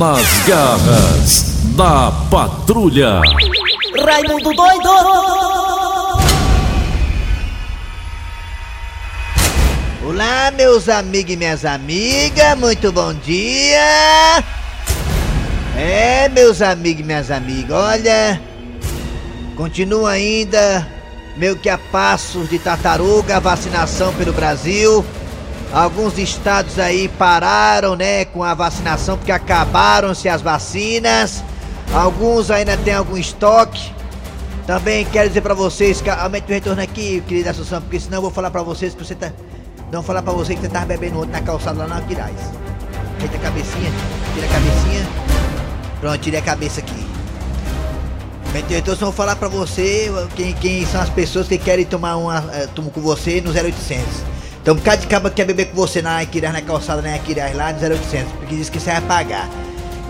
Nas garras da patrulha. Raimundo doido! Olá, meus amigos e minhas amigas, muito bom dia! É, meus amigos e minhas amigas, olha, continua ainda meio que a passos de tartaruga a vacinação pelo Brasil. Alguns estados aí pararam, né, com a vacinação porque acabaram-se as vacinas. Alguns ainda tem algum estoque. Também quero dizer pra vocês que aumente o retorno aqui, querida Assunção, porque senão eu vou falar pra vocês que você tá. Não falar pra você que você tava bebendo outro na calçada lá na Aquiraz. Tira a cabecinha, tira a cabecinha. Pronto, tirei a cabeça aqui. Aumente o retorno, só vou falar pra você quem, quem são as pessoas que querem tomar uma. Uh, com você no 0800. Então, um bocado de caba que quer beber com você na Aquiraz, na calçada, na Aquiraz lá no 0800, porque diz que você vai pagar.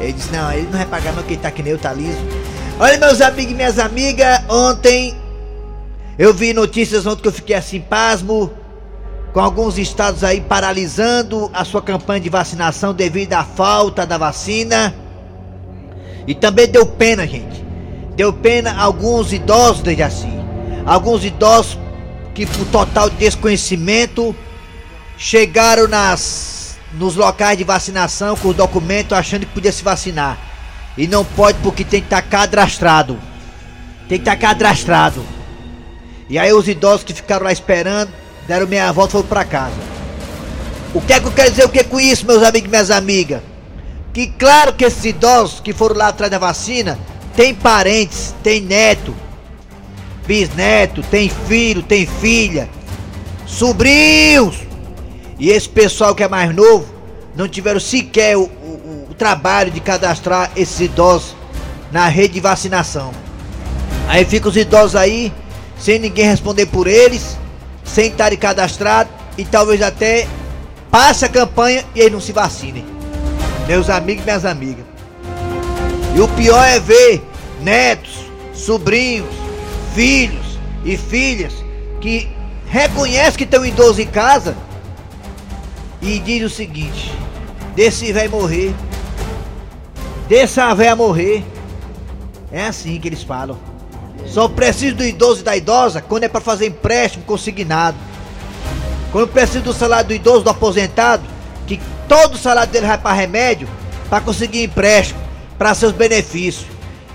Ele disse, não, ele não vai pagar não, porque ele tá que nem eu, tá liso. Olha, meus amigos e minhas amigas, ontem eu vi notícias ontem que eu fiquei assim, pasmo, com alguns estados aí paralisando a sua campanha de vacinação devido à falta da vacina. E também deu pena, gente. Deu pena alguns idosos desde assim. Alguns idosos que por total desconhecimento chegaram nas nos locais de vacinação com o documento achando que podia se vacinar. E não pode porque tem que estar cadastrado. Tem que estar cadastrado. E aí os idosos que ficaram lá esperando, deram meia volta e foram pra casa. O que é que eu quero dizer o que com isso, meus amigos e minhas amigas? Que claro que esses idosos que foram lá atrás da vacina, tem parentes, tem neto, bisneto, tem filho, tem filha, sobrinhos. E esse pessoal que é mais novo não tiveram sequer o, o, o trabalho de cadastrar esses idosos na rede de vacinação. Aí ficam os idosos aí, sem ninguém responder por eles, sem estarem cadastrados e talvez até passe a campanha e eles não se vacinem. Meus amigos e minhas amigas. E o pior é ver netos, sobrinhos, filhos e filhas que reconhecem que um idoso em casa e diz o seguinte: desse vai morrer, dessa véia morrer. É assim que eles falam. Só preciso do idoso e da idosa quando é para fazer empréstimo consignado. Quando precisa do salário do idoso, do aposentado, que todo o salário dele vai para remédio, para conseguir empréstimo, para seus benefícios.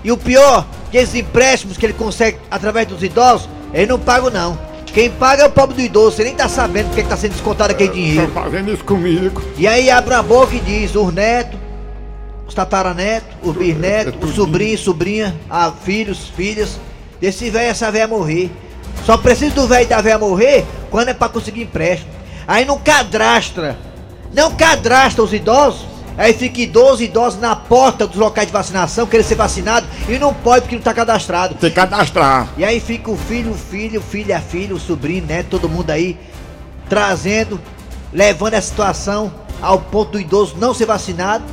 E o pior, que esses empréstimos que ele consegue através dos idosos, ele não paga não. Quem paga é o pobre do idoso, você nem tá sabendo porque tá sendo descontado aquele dinheiro. Tá fazendo isso comigo. E aí abre a boca e diz, os netos, os tataranetos, os bisnetos, os sobrinhos, sobrinha, ah, filhos, filhas, desse velho essa velha morrer. Só precisa do velho da velha morrer quando é para conseguir empréstimo. Aí não cadastra, não cadastra os idosos. Aí fica idoso, idoso na porta dos locais de vacinação, querendo ser vacinado e não pode porque não tá cadastrado. Tem que cadastrar. E aí fica o filho, o filho, filha, filho, o sobrinho, né? Todo mundo aí trazendo, levando a situação ao ponto do idoso não ser vacinado.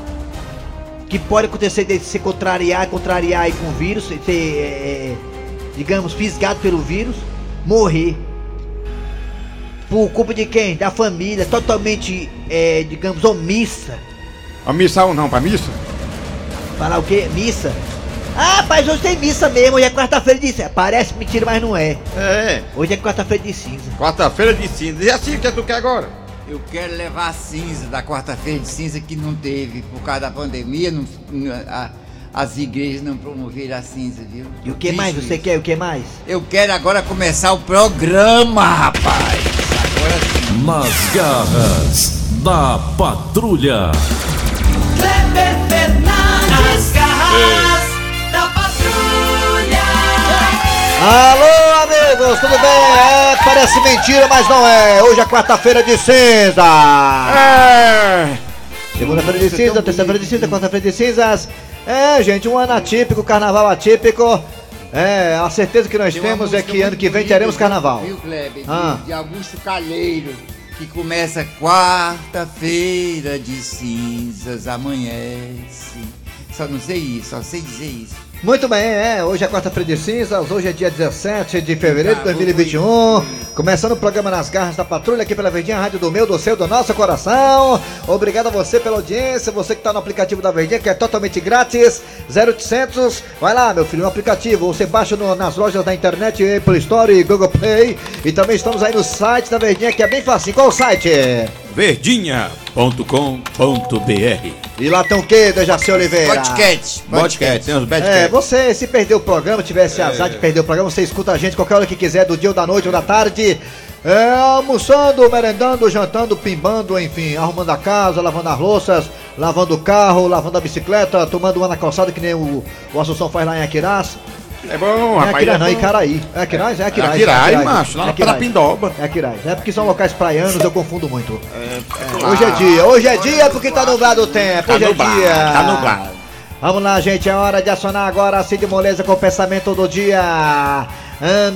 Que pode acontecer de se contrariar, contrariar aí com o vírus, ser, é, digamos, fisgado pelo vírus, morrer. Por culpa de quem? Da família, totalmente, é, digamos, omissa. A missa ou não, pra missa? Falar o quê? Missa? Ah, mas hoje tem missa mesmo, hoje é quarta-feira de cinza. Parece mentira, mas não é. É. Hoje é quarta-feira de cinza. Quarta-feira de cinza. E assim, o que é que tu quer agora? Eu quero levar a cinza da quarta-feira de cinza que não teve por causa da pandemia. Não, não- a- as igrejas não promoveram a cinza, viu? E o que mais você quer? O que mais? Eu quero agora começar o programa, rapaz. Agora sim. Nas garras da patrulha. Kleber Fernandes, garras da patrulha. Alô, amigos, tudo bem? É, parece mentira, mas não é. Hoje é quarta-feira de cinza. É. Segunda-feira de cinza, terça-feira de cinza, quarta-feira de cinzas. É, gente, um ano atípico, carnaval atípico. É, a certeza que nós Tem temos é que ano que vem teremos carnaval. Viu, Kleber? De, Ah. de Augusto Calheiro, que começa quarta-feira de cinzas, amanhece. Só não sei isso, só sei dizer isso. Muito bem, é. Hoje é quarta-feira de cinzas, hoje é dia 17 de fevereiro de Tá, vou 2021. Começando o programa Nas Garras da Patrulha aqui pela Verdinha, Rádio do meu, do seu, do nosso coração. Obrigado a você pela audiência, você que está no aplicativo da Verdinha, que é totalmente grátis, 0800. Vai lá, meu filho, no aplicativo. Você baixa no- nas lojas da internet, Apple Store e Google Play. E também estamos aí no site da Verdinha, que é bem fácil. Qual o site? verdinha.com.br E lá tem o quê, Dejaci Oliveira? Podcast. Podcast, tem bad É, você se perdeu o programa, tivesse azar de perder o programa, você escuta a gente qualquer hora que quiser, do dia ou da noite ou da tarde. É, almoçando, merendando, jantando, pimbando, enfim, arrumando a casa, lavando as louças, lavando o carro, lavando a bicicleta, tomando uma na calçada que nem o, o Assunção faz lá em Aquiraz. É bom, Não é rapaz. Aquiraz, não, é é bom. Icaraí. É Aquiraz? É Aquiraz. Aquiraz, macho, lá na Aquiraz. Pindoba. É Aquiraz. É porque são locais praianos, eu confundo muito. É, Hoje é dia, hoje é dia porque tá nublado o tempo, Tá hoje nublado, é dia. tá nublado. Vamos lá, gente, é hora de acionar agora a Cid Moleza com o pensamento do dia.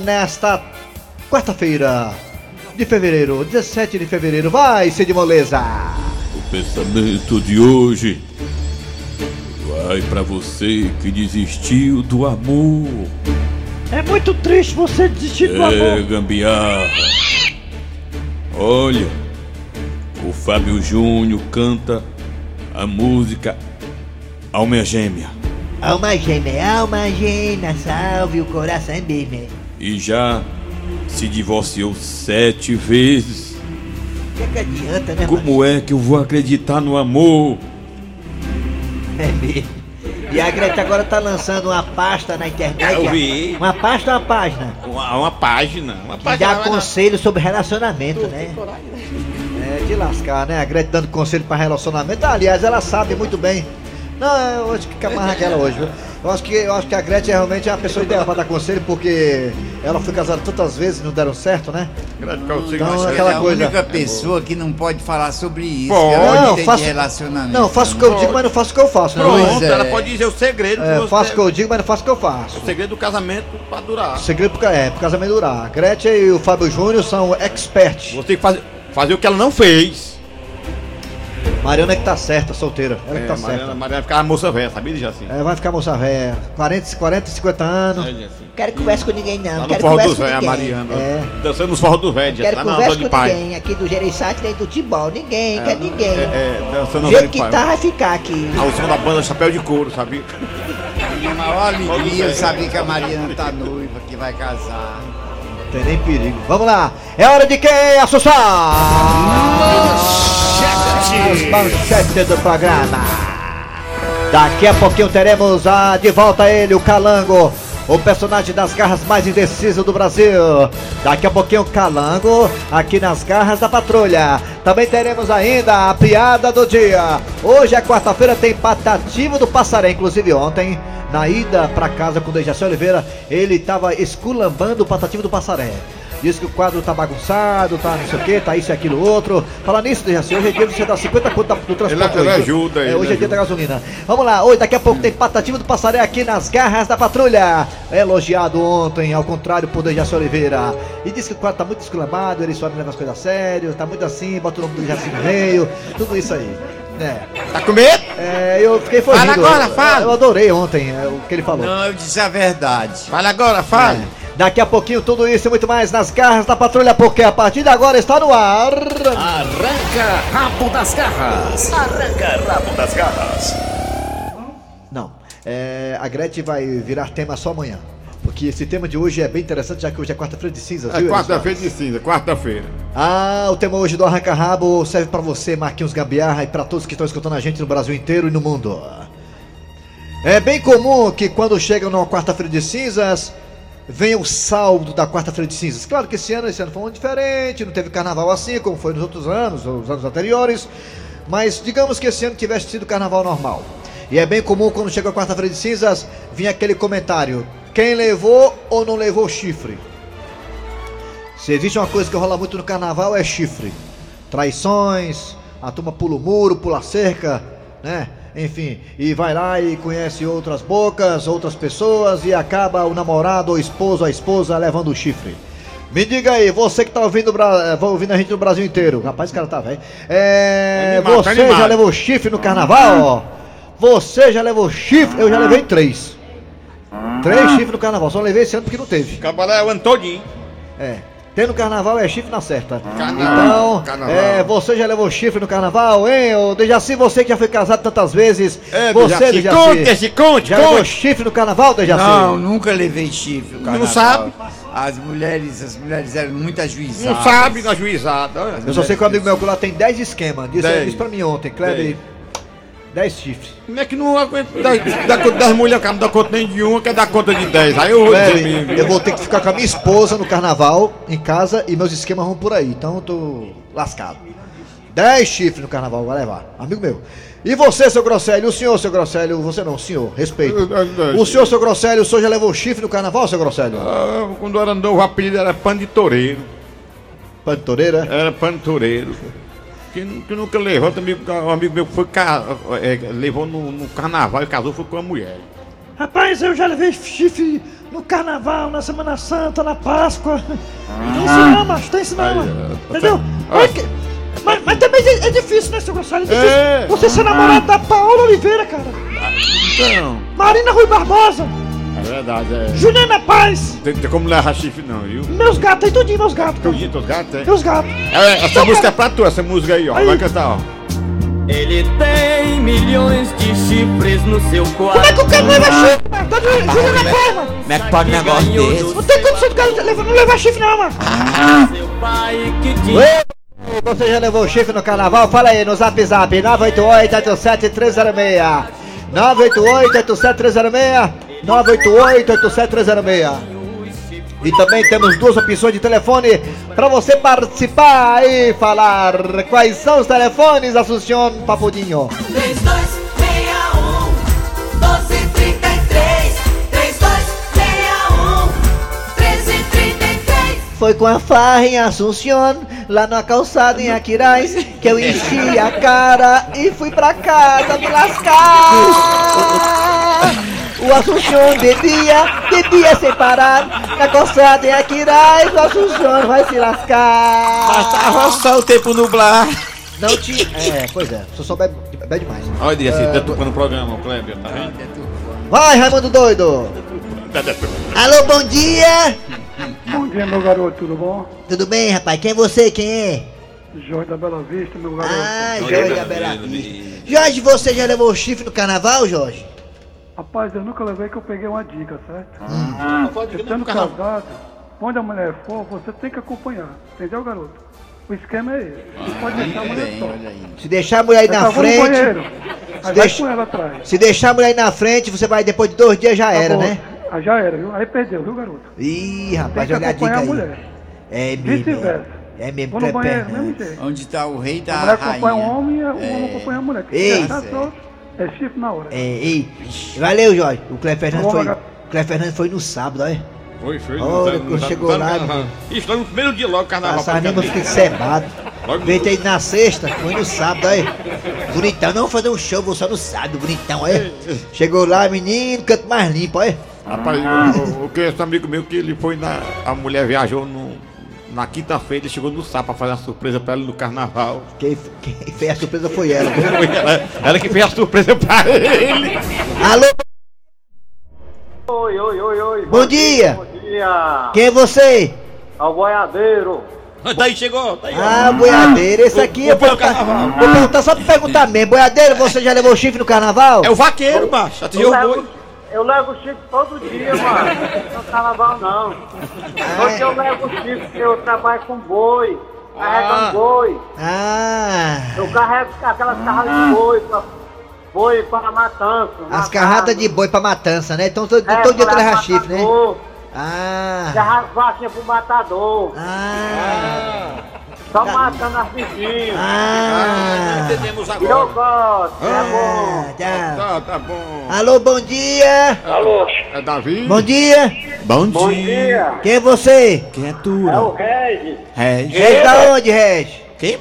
Nesta quarta-feira de fevereiro, 17 de fevereiro. Vai, Cid Moleza. O pensamento de hoje vai pra você que desistiu do amor. É muito triste você desistir do É, amor. gambiarra. Olha, o Fábio Júnior canta a música Alma Gêmea Alma gêmea, alma gêmea, salve o coração mesmo. e já se divorciou sete vezes. O que, é que adianta, né, Como é que eu vou acreditar no amor? É mesmo. E a Greta agora tá lançando uma pasta na internet. Eu vi. Uma pasta ou uma página? Uma, uma página. Uma Que página. dá conselho sobre relacionamento, né? É de lascar, né? A Gretchen dando conselho pra relacionamento. Aliás, ela sabe muito bem. Não, eu acho que camarra aquela hoje, viu? Eu acho que, eu acho que a Gretchen realmente é a pessoa ideal pra dar conselho, porque ela foi casada tantas vezes e não deram certo, né? Então, Você aquela é a coisa- única pessoa que não pode falar sobre isso. Pode. que ela Não, faço- relacionamento. Não, faço o que eu digo, mas não faço o que eu faço, né? Pronto, Pois é. ela pode dizer o segredo. É, você- faço o que eu digo, mas não faço o que eu faço. O segredo do casamento pra durar. Segredo pro, é, pro casamento durar. A Gretchen e o Fábio Júnior são experts. Você tem que fazer, fazer o que ela não fez. Mariana é que tá certa, solteira. Ela que tá É, Mariana, certa. Mariana ficava moça velha, sabia, Jaci? É, vai ficar moça velha. 40, 40, 50 anos. É, Jaci. Quero conversa com ninguém não. Lá no quero forró com velhos, a ninguém. Mariana. É. Dançando nos forró dos velhos, Quero lá na conversa com pai. ninguém. Aqui do Gereissati nem do Tibol. Ninguém, quer ninguém. É, é, dançando Do na jeito que pai. tá, vai ficar aqui. Ao som da banda Chapéu de Couro, sabia? Minha maior alegria eu saber que a Mariana tá noiva, que vai casar. Não tem nem perigo. Vamos lá. É hora de quem assustar? Manchete do programa. Daqui a pouquinho teremos a, de volta ele, o Calango. O personagem das garras mais indecisas do Brasil. Daqui a pouquinho, Calango, aqui nas garras da patrulha. Também teremos ainda a piada do dia. Hoje é quarta-feira, tem Patativo do Passaré. Inclusive, ontem, na ida pra casa com o Dejaci Oliveira, ele tava esculambando o Patativo do Passaré. Diz que o quadro tá bagunçado, tá não sei o que, tá isso e aquilo outro. Falar nisso, Dejaci, hoje é dia você dar 50 conto do transporte. Ele- ele hoje. ajuda, É, ele hoje é dia ajuda. da gasolina. Vamos lá, hoje daqui a pouco tem Patativa do Passaré aqui nas garras da patrulha. Elogiado ontem, ao contrário, por Dejaci Oliveira. E diz que o quadro tá muito esculambado, ele só leva as coisas a sério, tá muito assim, bota o nome do Dejaci no meio, tudo isso aí. É, Tá com medo? é, eu fiquei fogido. Fala agora, eu, fala. Eu adorei ontem é, o que ele falou. Não, eu disse a verdade. Fala agora, fale. É. Daqui a pouquinho tudo isso e muito mais nas garras da patrulha, porque a partir de agora está no ar. Arranca rabo das garras. Arranca rabo das garras. Não, é, a Gretchen vai virar tema só amanhã. Porque esse tema de hoje é bem interessante, já que hoje é quarta-feira de cinzas, É viu? quarta-feira de cinza, quarta-feira. Ah, o tema hoje do Arranca Rabo serve pra você, Marquinhos Gambiarra, e pra todos que estão escutando a gente no Brasil inteiro e no mundo. É bem comum que quando chega numa quarta-feira de cinzas, venha o saldo da quarta-feira de cinzas. Claro que esse ano, esse ano foi um diferente, não teve carnaval assim, como foi nos outros anos, os anos anteriores, mas digamos que esse ano tivesse sido carnaval normal. E é bem comum quando chega a quarta-feira de cinzas, vir aquele comentário: quem levou ou não levou chifre? Se existe uma coisa que rola muito no carnaval é chifre. Traições, a turma pula o muro, pula a cerca, né? Enfim, e vai lá e conhece outras bocas, outras pessoas e acaba o namorado, o esposo, a esposa levando o chifre. Me diga aí, você que tá ouvindo, eh, ouvindo a gente no Brasil inteiro. Rapaz, esse cara tá velho. É, Animado, tá você já animado. levou chifre no carnaval? Você já levou chifre? Eu já levei três. Três chifres no carnaval. Só levei esse ano porque não teve. Cabaré é o ano todinho. É. Tem no carnaval é chifre na certa. Carnaval, Então, carnaval. é, você já levou chifre no carnaval, hein? Ô, Dejaci, você que já foi casado tantas vezes. É, você, Dejaci, Dejaci. conte, esse conte, Já levou conte. chifre no carnaval, Dejaci? Não, nunca levei chifre no carnaval. sabe? As mulheres, as mulheres eram muito ajuizadas. Não sabe na juizada. Eu só sei que o amigo meu que lá tem 10 esquemas. Disse, disse pra mim ontem, Kleber. 10 chifres. Como é que não aguenta dar, dar conta das mulheres, cara, não dá conta nem de uma, quer dar conta de dez. Aí eu vou eu vou ter que ficar com a minha esposa no carnaval, em casa, e meus esquemas vão por aí. Então eu tô lascado. 10 chifres no carnaval, vai levar. Amigo meu. E você, seu Grosselio? O senhor, seu Grosselio? Você não, senhor. Respeito. O senhor, seu Grosselio, o senhor já levou chifre no carnaval, seu Grosselio? Ah, quando eu era novo, o apelido era de toureira? Era toureiro. Que, que nunca levou também, um amigo meu que foi, é, levou no, no carnaval e casou foi com uma mulher. Rapaz, eu já levei chifre no carnaval, na Semana Santa, na Páscoa. Tem isso não, macho, tem não. Aí, mano. Entendeu? ah. Que- mas- mas também é, é difícil, né, seu Gonçalo? É difícil. É. Você ser namorado da Paola Oliveira, cara. Então, Marina Rui Barbosa. É verdade, é. Juliana Paz. Tem, tem como levar chifre não, viu? Meus gatos, tem tudinho meus gatos. Tu cara. dito os gatos, é? Meus gatos. É, Essa música é pra tu, essa música aí, ó. Aí. Vai cantar, ó. Ele tem milhões de chifres no seu quarto. Como é que o cara não leva chifre, mano? Tá Juliana Paz, mano. Como é que pode um negócio desse? Não tem condição do cara levar- não levar chifre, não, mano. Seu pai que tinha. Você já levou chifre no carnaval? Fala aí no zap zap 988-87306 988-87306 988-87306 E também temos duas opções de telefone para você participar e falar. Quais são os telefones, Assuncion Papudinho? 3261 1233 3261 1333 Foi com a farra em Assunción, lá na calçada em Aquiraz, que eu enchi a cara e fui pra casa me lascar. O Assunción bebia, bebia sem parar, na calçada em Aquiraz, o Assunción vai se lascar. Bastava só o tempo nublar. Não tinha. É, pois é, só souber bebe demais. Olha, diz assim, deturpando o programa, o Kleber, tá vendo? Vai, Raimundo Doido! Alô, bom dia! Bom dia, meu garoto, tudo bom? Tudo bem, rapaz? Quem é você? Quem é? Jorge da Bela Vista, meu garoto. Ah, Jorge da Bela Vista. Jorge, você já levou chifre no carnaval, Jorge? Rapaz, eu nunca levei que eu peguei uma dica, certo? Ah, pode Você Estando casado, onde a mulher for, você tem que acompanhar. Entendeu, garoto? O esquema é esse. Não pode deixar a mulher Bem, só. Se deixar a mulher aí Você na no frente. banheiro. Deixa- ela atrás. Se deixar a mulher aí na frente, você vai depois de dois dias já era, Acabou. né? Ah, já era, viu? Aí perdeu, viu, garoto? Ih, Tem rapaz, que olha a dica acompanhar a mulher. É mesmo. Vice-versa. É mesmo, Vou no banheiro, mesmo jeito. Onde tá o rei A da mulher acompanha o rainha. homem e o homem acompanha a mulher. Se Ei. É chifre na hora. É, ei. Valeu, Jorge. O Cleber Fernandes foi. O Cleber Fernandes foi no sábado, olha. Foi, foi. Olha, quando chegou lá, Isso, lá no primeiro dia logo, carnaval. Passar nem praticamente. fiquei cebado. Veio aí na sexta, foi no sábado, aí. Bonitão, não vou fazer um show, vou só no sábado, bonitão, aí. Chegou lá, menino, canto mais limpo, aí. Rapaz, eu, eu conheço um amigo meu que ele foi na. A mulher viajou no, na quinta-feira e chegou no sábado pra fazer uma surpresa pra ela no carnaval. Quem, quem fez a surpresa foi ela. Foi ela, ela que fez a surpresa pra ele. Alô, Oi, oi, oi, oi. Bom dia. Bom dia. quem é você? Ao boiadeiro. Daí chegou, tá. Ah, boiadeiro, esse aqui o- o vou perguntar, carnaval. vou perguntar só pra perguntar mesmo. Boiadeiro, você já levou chifre no carnaval? É o vaqueiro, macho. Eu o boi. Eu levo chifre todo dia, mano. Não é carnaval, não. Porque eu levo chifre, eu trabalho com boi. Carregando boi. Ah, Eu carrego aquelas carradas de boi pra, boi para matança. as carradas de boi pra matança, né? Então todo, todo dia tu leva chifre, né? Ah, Carrega vaquinha pro matador. ah, Só matando as bichinhas. ah. Entendemos E eu agora. gosto, é bom. Ah, tá. Tá, tá bom. Alô, bom dia. Alô, É Davi? Bom dia. Bom bom dia. Quem é você? Quem é É tu? o Regis. Regis. Reg da onde, Reg? Quem?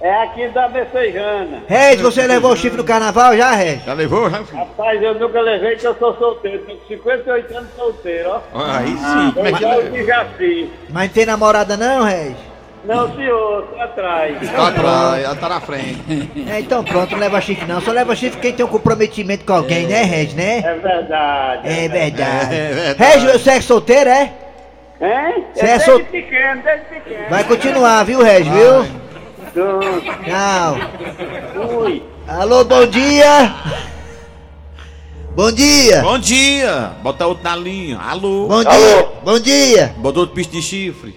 É aqui da Becejana. Reg, você levou chifre no carnaval já, Reg? Já levou, já? filho? Rapaz, eu nunca levei que eu sou solteiro. Tenho 58 anos solteiro, ó. Ó, Aí sim, como é que Eu leva? de Jaci. Mas não tem namorada não, Reg? Não, senhor, tô atrás. Tá atrás, ela tá na frente. É, então pronto, não leva chifre não. Só leva chifre quem tem um comprometimento com alguém, né, Reg, né? É verdade. É verdade. É verdade. Reg, você é solteiro, é? Hein? Você é desde sol- pequeno, desde pequeno. Vai continuar, viu, Regis, viu? Então, Tchau. Fui. Alô, bom dia. Bom dia. Bom dia! Bota outro na linha. Alô? Bom dia. Bom dia. Bota outro pisto de chifre.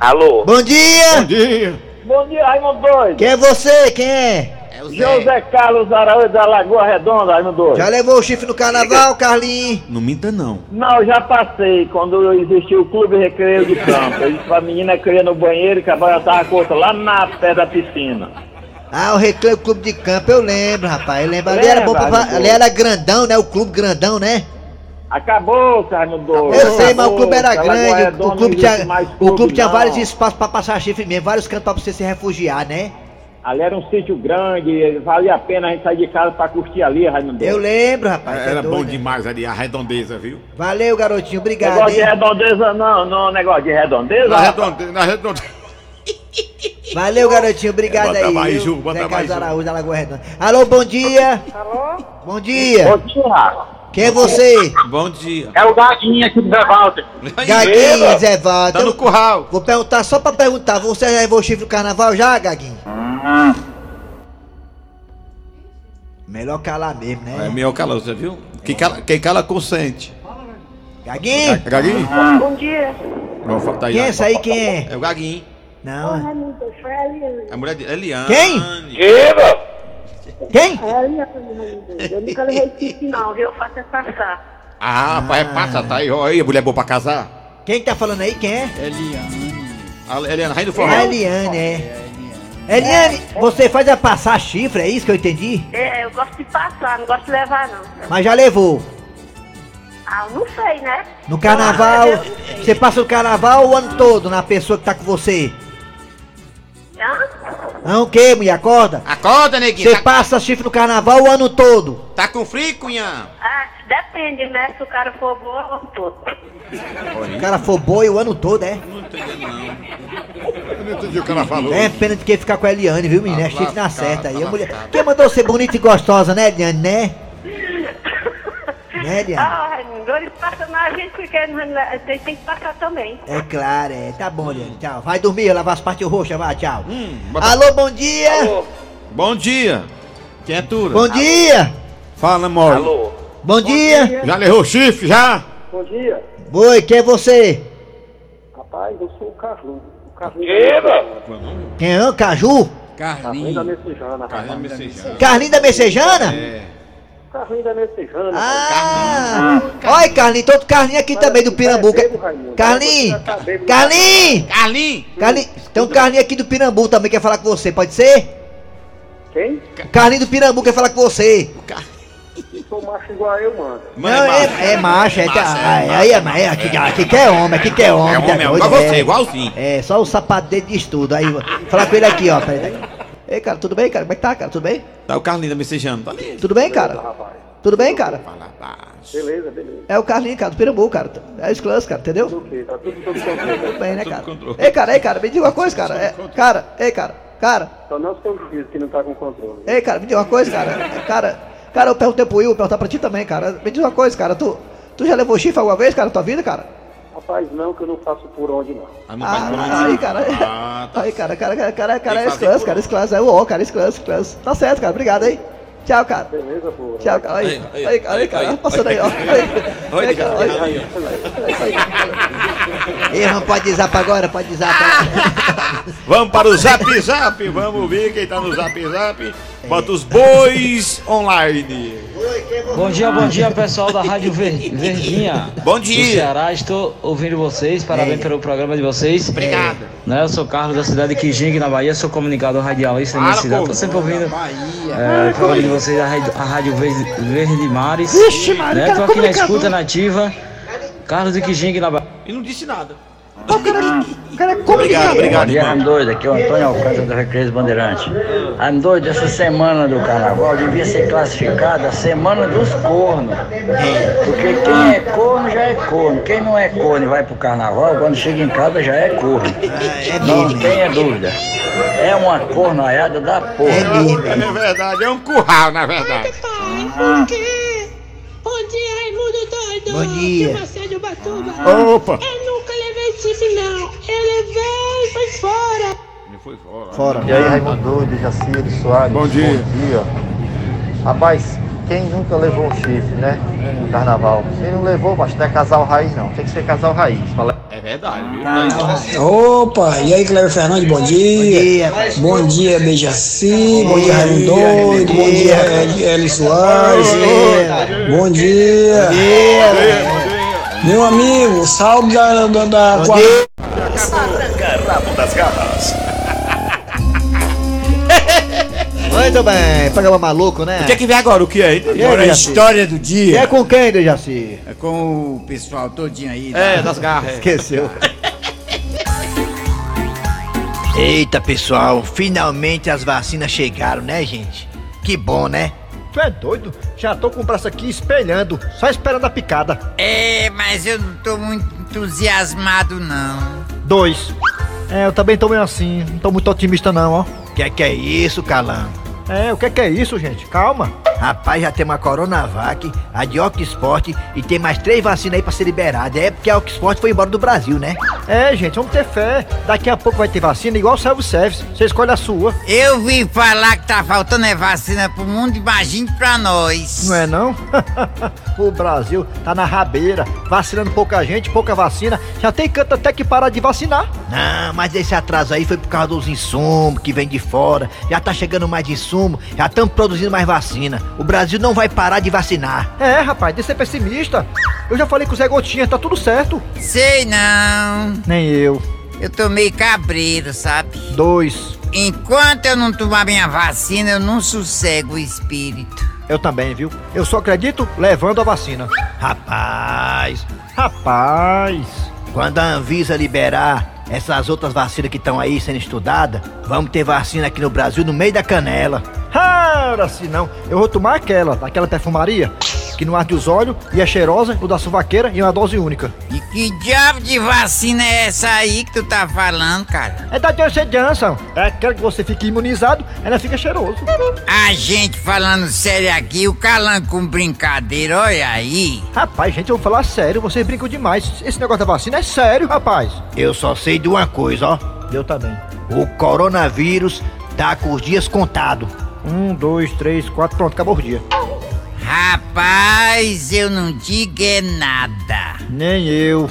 Alô? Bom dia. Bom dia! Bom dia, Raimundo Doido. Quem é você? Quem é? É o Zé. José Carlos Araújo da Lagoa Redonda, Raimundo Doido. Já levou o chifre no carnaval, Carlinhos? Não minta não. Não, já passei quando existiu o Clube Recreio de Campo. Eu disse pra menina que eu ia no banheiro e que a boia tava curta lá na pé da piscina. Ah, o Recreio Clube de Campo, eu lembro, rapaz. Eu lembro. Ali era bom pra. Lembra, Ali era grandão, né? O clube grandão, né? Acabou, Raimundo Doido. Eu sei, mas o clube era grande. O, clube tinha, mais o clube tinha não. vários espaços pra passar chifre mesmo, vários cantos pra você se refugiar, né? Ali era um sítio grande, valia a pena a gente sair de casa pra curtir ali, Raimundo Eu lembro, rapaz. você é Era bom demais ali, a redondeza, viu? Valeu, garotinho. Obrigado, Negócio de hein? redondeza não, não, negócio de redondeza. Na redondeza, na redondeza. Valeu, garotinho. Obrigado Bota aí. mais um, bota Zé mais Carlos. Araújo da Lagoa Redonda. Alô, bom dia. Alô? Bom dia. Bom dia. Quem é você? Bom dia. É o Gaguinho aqui do Bevaldo. Gaguinho, Zé Valdo. Tá no curral. Vou perguntar só pra perguntar. Você já levou chifre no carnaval já, Gaguinho? Melhor calar mesmo, É né? melhor cala, você viu? Quem cala, quem cala consente. Gaguinho? Gaguinho? Bom dia. Vamos faltar aí. Quem é essa aí? Quem é? É o Gaguinho. Não. Foi a Eliane. A mulher de Eliane. Quem? Quem? É a Eliane, Raimundo. Eu nunca levei chifre não, viu? Eu faço é passar. Ah, rapaz, é passa, tá aí. Ó, aí, mulher boa pra casar. Quem que tá falando aí? Quem é? Eliane. A Eliane, rainha do forró. Eliane, é. Eliane, você faz a passar chifre, é isso que eu entendi? É, eu gosto de passar, não gosto de levar não. Mas já levou. Ah, eu não sei, né? No carnaval, Ah, você passa o carnaval o ano todo na pessoa que tá com você. Não, o que, mulher? Acorda. Acorda, neguinho. Você Tá, passa chifre no carnaval o ano todo. tá com frio, cunhã? Ah, depende, né? Se o cara for bom, eu vou todo. Se o cara for boi o ano todo, é? Eu não entendi o que ela falou. É pena de quem ficar com a Eliane, viu, menina? É Tá chifre na lascado, certa aí. tá A mulher... lascado. Quem mandou ser bonita e gostosa, né, Eliane, né? Né? Ah, Raimundo, ele passa na gente porque a gente tem que passar também. É claro, é. Tá bom, Eliane. Tchau. Vai dormir, lavar as partes roxas, vai, tchau. Hum, Alô, bom dia. Bom dia. Quem é tu? Bom dia. Fala, amor. Alô? Bom dia. Já levou chifre, já? Bom dia. Oi, quem é você? Rapaz, eu sou o Carlinhos. O Carlinhos. Quem é? Caju? Da Carlinhos. Messejana. Carlinha Messejana. Carlinho da Messejana? É. Carlinhos da Messejana. Ah! Olha, Carlinho, todo Carlinho aqui também do Pirambuca. Carlinho! Carlinho! Carlinho! Carlinho! Tem um Carlinho aqui do Pirambu também que quer falar com você, pode ser? Quem? Carlinho do Pirambu quer falar com você. Sou macho igual eu, mano. Não, é, é macho, é, Macho, é ah, aí é, é, aqui, aqui que é homem, aqui que é homem. É homem, tá é doido, igual você, igualzinho. É, só o sapato dele diz tudo. Aí, vou falar com ele aqui, ó. Peraí. Ei, cara, tudo bem, cara? Como é que tá, cara? Tudo bem? Tá o Carlinho da Messejana, tá ali. Tudo bem, cara? Rapaz. Tudo bem, cara? Fala baixo. Beleza, beleza. É o Carlinho, cara, do Pirambu, cara. É os clãs, cara, entendeu? Ok, tá tudo sob controle. Tudo bem, né, Tudo cara? Ei, cara, ei, cara, me diga uma coisa, cara. É, cara, ei, cara, cara, Só não seu juízo que não tá com controle. ei, cara, me diga uma coisa, cara. Cara, cara, eu perguntei pro Will, vou perguntar pra ti também, cara. Me diz uma coisa, cara, tu, tu já levou chifre alguma vez, cara, na tua vida, cara? Rapaz, não, que eu não faço por onde, não. Ah, não faz por onde, Ah, aí, cara. Ah, tá. Aí, cara, cara, cara, cara, cara, é esse por cara, esse classe, é o ó, cara, esse esse classe. Tá certo, cara, obrigado aí. Tchau, cara. Beleza, pô. Tchau, cara. Aí, Aí, aí, aí, cara, aí, aí, cara, aí, passando aí, ó. aí. Aí, Olha, aí, cara, aí, aí, Ei, não pode desapar agora, pode desapar. Vamos para o Zap Zap, vamos ver quem tá no Zap Zap. Bota os bois online. Bom dia, bom dia pessoal da Rádio Ver- Verdinha. Bom Do dia. Ceará, estou ouvindo vocês, parabéns pelo programa de vocês. Obrigado. Né, eu sou Carlos da cidade de Quijingue, na Bahia, sou comunicador radialista da minha Para, cidade. pô. Estou sempre ouvindo é, o programa de vocês, a Rádio, a Rádio Verde, Verde Mares. Vixe, Maria, né, cara, Tô aqui na comunicador. escuta nativa. Carlos de Quijingue, na Bahia. E não disse nada. O cara, o cara é Obrigado, complicado. obrigado, Bom dia, irmão. doido. Aqui é o Antônio Alcântara do Recreio Bandeirante. doido, essa semana do carnaval devia ser classificada a semana dos cornos. Porque quem é corno já é corno. Quem não é corno e vai pro carnaval, quando chega em casa já é corno. É Não mesmo. tenha dúvida. É uma cornoaiada da É porra. mesmo. É verdade, é um curral, na verdade. Bom dia, Raimundo Doido. Bom dia. Marcelo Batuba. Opa. Eu levei chip não. Eu levei, foi fora. Ele foi fora. Fora. E aí, Raimundo Doido, Jaciro Soares. Bom dia. Bom dia. Rapaz, quem nunca levou um chifre, né? No carnaval. Quem não levou, mas não é casal raiz, não. Tem que ser casal raiz. Fala- É verdade, viu? Opa, e aí, Cleber Fernandes, bom dia. Bom dia, Bejaci. Bom dia, Raimundo Doido. Bom dia, Eli Soares. Bom dia. Meu amigo, salve da, da, da Rabo das garras. Muito bem, programa maluco, né? O que é que vem agora? O que é? Aí, Agora a Dejaci? história do dia. É com quem, Dejaci? É com o pessoal todinho aí. É, né? das garras. Esqueceu. Eita, pessoal, finalmente as vacinas chegaram, né, gente? Que bom, né? Tu é doido? Já tô com o braço aqui espelhando, só esperando a picada. É, mas eu não tô muito entusiasmado, não. Dois. É, eu também tô meio assim, não tô muito otimista não, ó. Que é que é isso, Calango? É, o que é que é isso, gente? Calma. Rapaz, já tem uma Coronavac, a de Oxford e tem mais três vacinas aí pra ser liberada. É porque a Oxford foi embora do Brasil, né? É, gente, vamos ter fé. Daqui a pouco vai ter vacina igual o self-service. Você escolhe a sua. Eu vi falar que tá faltando é vacina pro mundo, imagine pra nós. Não é não? o Brasil tá na rabeira, vacinando pouca gente, pouca vacina. Já tem canto até que parar de vacinar. Não, mas esse atraso aí foi por causa dos insumos que vem de fora. Já tá chegando mais insumo, já estamos produzindo mais vacina. O Brasil não vai parar de vacinar. É, rapaz, de ser pessimista. Eu já falei com o Zé Gotinha, tá tudo certo. Sei não. Nem eu. Eu tô meio cabreiro, sabe? Dois. Enquanto eu não tomar minha vacina, eu não sossego o espírito. Eu também, viu? Eu só acredito levando a vacina. Rapaz, Rapaz. quando a Anvisa liberar essas outras vacinas que estão aí sendo estudadas, vamos ter vacina aqui no Brasil no meio da canela. Ah, ora se não. Eu vou tomar aquela, daquela perfumaria, que não arde os olhos e é cheirosa, no da suvaqueira e uma dose única. E que diabo de vacina é essa aí que tu tá falando, cara? É da Johnson Johnson. É aquela que você fica imunizado, ela fica cheiroso. A gente falando sério aqui, o calango com brincadeira, olha aí. Rapaz, gente, eu vou falar sério, vocês brincam demais. Esse negócio da vacina é sério, rapaz. Eu só sei de uma coisa, ó. Eu também. O coronavírus tá com os dias contados. Um, dois, três, quatro, pronto, acabou o dia. Rapaz, eu não digo é nada. Nem eu.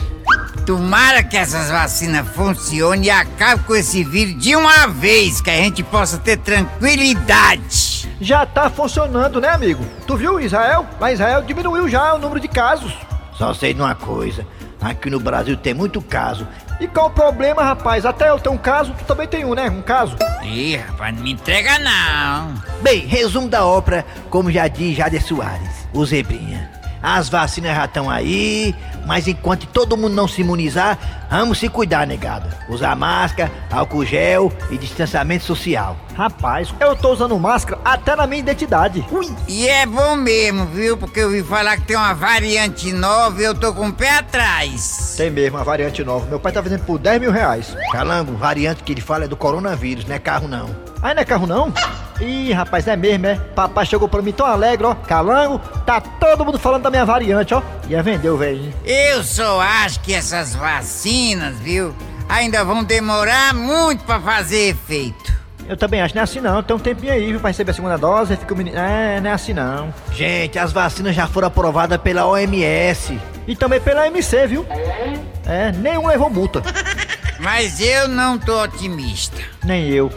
Tomara que essas vacinas funcionem e acabe com esse vírus de uma vez, que a gente possa ter tranquilidade. Já tá funcionando, né, amigo? Tu viu Israel? Lá em Israel diminuiu já o número de casos. Só sei de uma coisa. Aqui no Brasil tem muito caso. E qual o problema, rapaz? Até eu tenho um caso, tu também tem um, né? Um caso. Ih, rapaz, não me entrega não. Bem, resumo da ópera, como já diz Jader Soares, o Zebrinha. As vacinas já estão aí, mas enquanto todo mundo não se imunizar, vamos se cuidar, negada. Usar máscara, álcool gel e distanciamento social. Rapaz, eu tô usando máscara até na minha identidade. Ui. E é bom mesmo, viu? Porque eu ouvi falar que tem uma variante nova e eu tô com o pé atrás. Tem mesmo, a variante nova. Meu pai tá vendendo por 10 mil reais. Calango, variante que ele fala é do coronavírus, não é carro não. Aí não é carro não? Ih, rapaz, é mesmo, é? Papai chegou pra mim tão alegre, ó. Calango, tá todo mundo falando da minha variante, ó. Ia vender o velhinho. Eu só acho que essas vacinas, viu? Ainda vão demorar muito pra fazer efeito. Eu também acho, não é assim não. Tem um tempinho aí, viu, pra receber a segunda dose, fica o menino. É, não é assim não. Gente, as vacinas já foram aprovadas pela OMS. E também pela MC, viu? É, nenhum levou multa. Mas eu não tô otimista. Nem eu.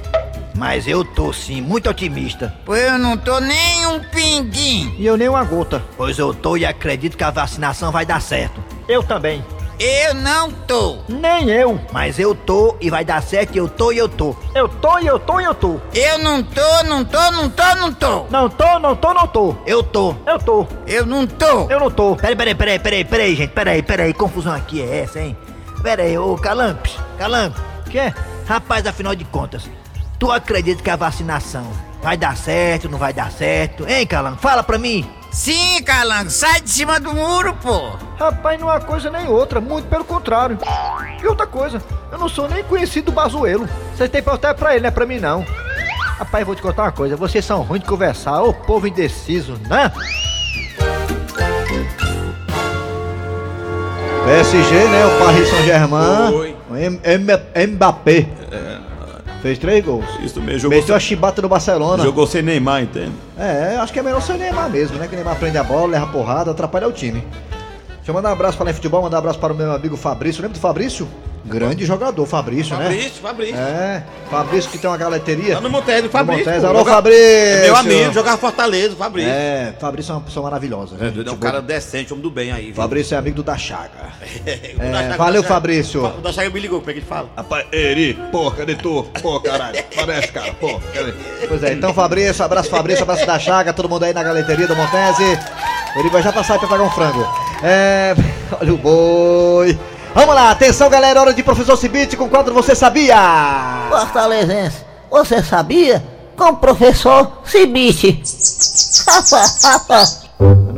Mas eu tô sim, muito otimista. Pois eu não tô nem um pinguim. E eu nem uma gota. Pois eu tô e acredito que a vacinação vai dar certo. Eu também. Eu não tô. Nem eu. Mas eu tô e vai dar certo, eu tô e eu tô. Eu tô e eu tô e eu tô. Eu não tô, não tô, não tô, não tô. Não tô, não tô, não tô. Eu tô. Eu tô. Eu não tô. Eu não tô. Peraí, peraí, peraí, peraí, peraí, gente. Peraí, peraí. Confusão aqui é essa, hein? Peraí, ô Calamp. Calamp. Que é? Rapaz, afinal de contas, tu acredita que a vacinação vai dar certo, não vai dar certo? Hein, Calango? Fala pra mim. Sim, Calango, sai de cima do muro, pô. Rapaz, não é uma coisa nem outra, muito pelo contrário. E outra coisa, eu não sou nem conhecido do Bazuelo. Vocês têm que perguntar pra ele, não é pra mim não. Rapaz, vou te contar uma coisa, vocês são ruins de conversar, ô povo indeciso, né? PSG, né? O Paris Saint-Germain. Mbappé. Fez três gols. Isso mesmo, jogou, Meteu a chibata no Barcelona. jogou sem Neymar, entende? É, acho que é melhor ser o Neymar mesmo, né? Que Neymar prende a bola, leva porrada, atrapalha o time. Deixa eu mandar um abraço para o futebol, mandar um abraço para o meu amigo Fabrício. Lembra do Fabrício? Grande jogador, Fabrício, né? Fabrício, Fabrício. É, Fabrício que tem uma galeteria. Tá no Montes do Fabrício. Montes. Alô, Joga- Fabrício. É meu amigo, jogava Fortaleza, o Fabrício. É, Fabrício é uma pessoa maravilhosa. É, né? é um Tipo, cara decente, homem do bem aí. viu? Fabrício é amigo do da Chaga. O da É, Chaga- valeu, da Chaga- Fabrício. O da Chaga me ligou, como é que ele fala? Rapaz, Eri, pô, cadê tu? Pô, caralho, parece, cara, pô, cadê? Pois é, então Fabrício, abraço Fabrício, abraço da Chaga, todo mundo aí na galeteria do Montese. Ele vai já passar pra pagar um frango. É. Olha o boi. Vamos lá, atenção galera, hora de professor Cibite com quadro Você Sabia? Fortalezense, você sabia? Com o professor Cibite.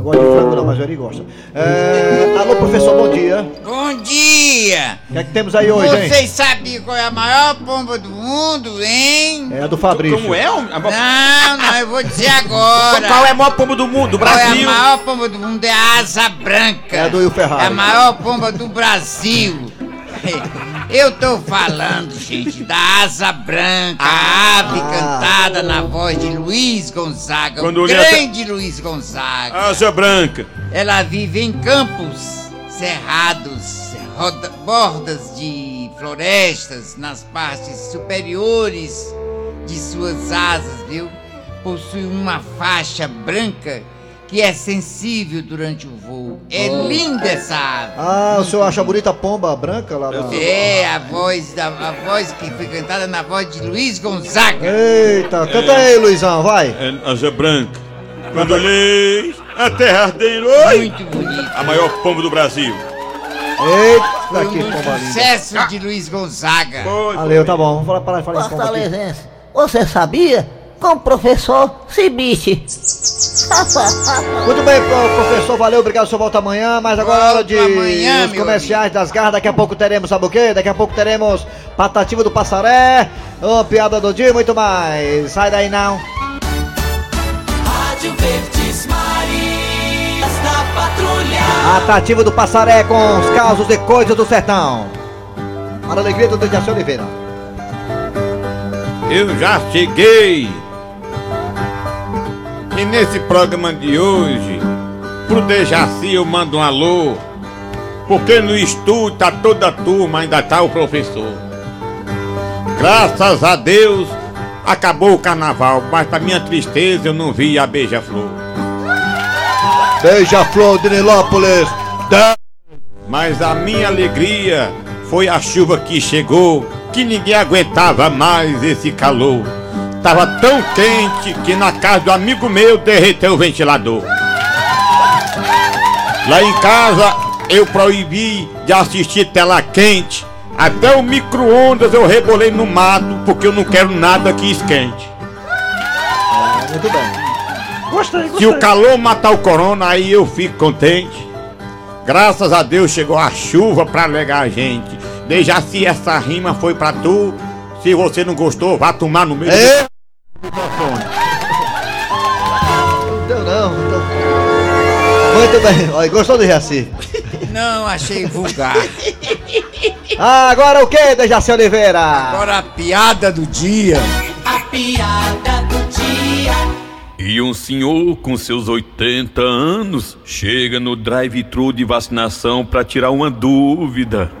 Gosto de frango não, mas o Eri gosta. É, alô professor, bom dia. Bom dia! O que é que temos aí hoje, hein? Vocês sabiam qual é a maior pomba do mundo, hein? É a do Fabrício. Como é? Não, não, eu vou dizer agora. Qual é a maior pomba do mundo? Do Qual é a Brasil? maior pomba do mundo? É a asa branca. É a do Will Ferrari. É a maior pomba do Brasil. Eu tô falando, gente, da asa branca, a ave cantada na voz de Luiz Gonzaga, Quando o olhei grande Luiz Gonzaga. Asa branca. Ela vive em campos cerrados, roda- bordas de florestas, nas partes superiores de suas asas, viu? Possui uma faixa branca que é sensível durante o voo. É linda essa ave. Ah, o senhor acha bonita a pomba branca lá na... É a voz da a voz que foi cantada na voz de Luiz Gonzaga. Eita, canta aí, Luizão, vai. É asa branca. Quando olhei a terra ardendo, oi! Muito bonito. A maior pomba do Brasil. Eita, Foi que pomba linda. sucesso de Luiz Gonzaga. Valeu, tá bom, vamos falar, parar de falar. Fortalezense, você sabia? Com o professor Cibite. Muito bem, pro- professor, valeu, obrigado, senhor volta amanhã, mas agora é hora de amanhã, os comerciais das garras, daqui a pouco teremos, sabe o quê? Daqui a pouco teremos Patativa do Passaré, ô, piada do dia e muito mais. Sai daí não. Rádio Verdes Marias da Patrulha. Patativa do Passaré com os causos e coisas do sertão. Para a alegria do Dejaci Oliveira. Eu já cheguei. E nesse programa de hoje, pro Dejaci eu mando um alô. Porque no estúdio tá toda a turma, ainda tá o professor. Graças a Deus, acabou o carnaval, mas pra minha tristeza eu não vi a beija-flor. Beija-flor de Nilópolis. Da- Mas a minha alegria foi a chuva que chegou, que ninguém aguentava mais esse calor. Tava tão quente que na casa do amigo meu derreteu o ventilador. Lá em casa eu proibi de assistir tela quente. Até o micro-ondas eu rebolei no mato, porque eu não quero nada que esquente. Muito bem. Gostei, Se o calor matar o corona, aí eu fico contente. Graças a Deus chegou a chuva pra alegar a gente. Deixa se essa rima foi pra tu. Se você não gostou, vá tomar no meio É. Bem. Olha, gostou do Jaci? Não, achei vulgar. Ah, agora o que, Dejaci Oliveira? Agora a piada do dia. A piada do dia. E um senhor com seus 80 anos chega no drive-thru de vacinação para tirar uma dúvida.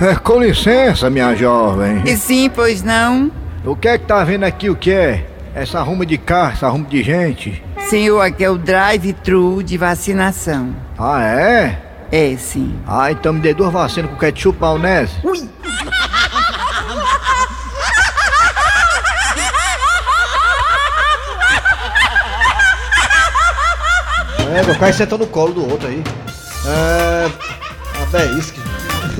É, com licença, minha jovem. E sim, pois não? O que é que tá vendo aqui o que é? Essa arruma de carro, essa arruma de gente. Senhor, aqui é o drive-thru de vacinação. Ah, é? É, sim. Ah, então me dê duas vacinas com ketchup maionese. Ui! É, meu pai sentou no colo do outro aí. É. A beisque.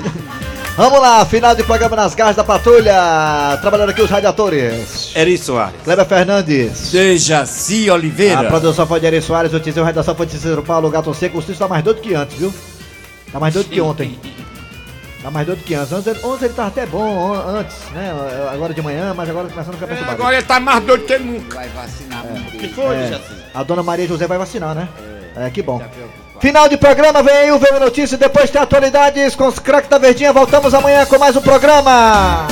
Vamos lá, final de programa nas garras da patrulha. Trabalhando aqui os radiadores. Eri Soares. Kleber Fernandes. Dejaci Oliveira. A produção foi de Eri Soares, o Tizão, a redação foi de Cícero Paulo, Gato Seco. O Cícero tá mais doido que antes, viu? Tá mais doido que ontem. Tá mais doido que antes. Ontem, ele- ontem ele tava até bom, antes, né? Agora de manhã, mas agora começando a ficar perturbado. Agora ele tá mais doido que nunca. Vai vacinar Que foi, É, Dejaci? a dona Maria José vai vacinar, né? É, que bom. Final de programa, vem aí o VM Notícias, depois tem atualidades com os craques da Verdinha. Voltamos amanhã com mais um programa.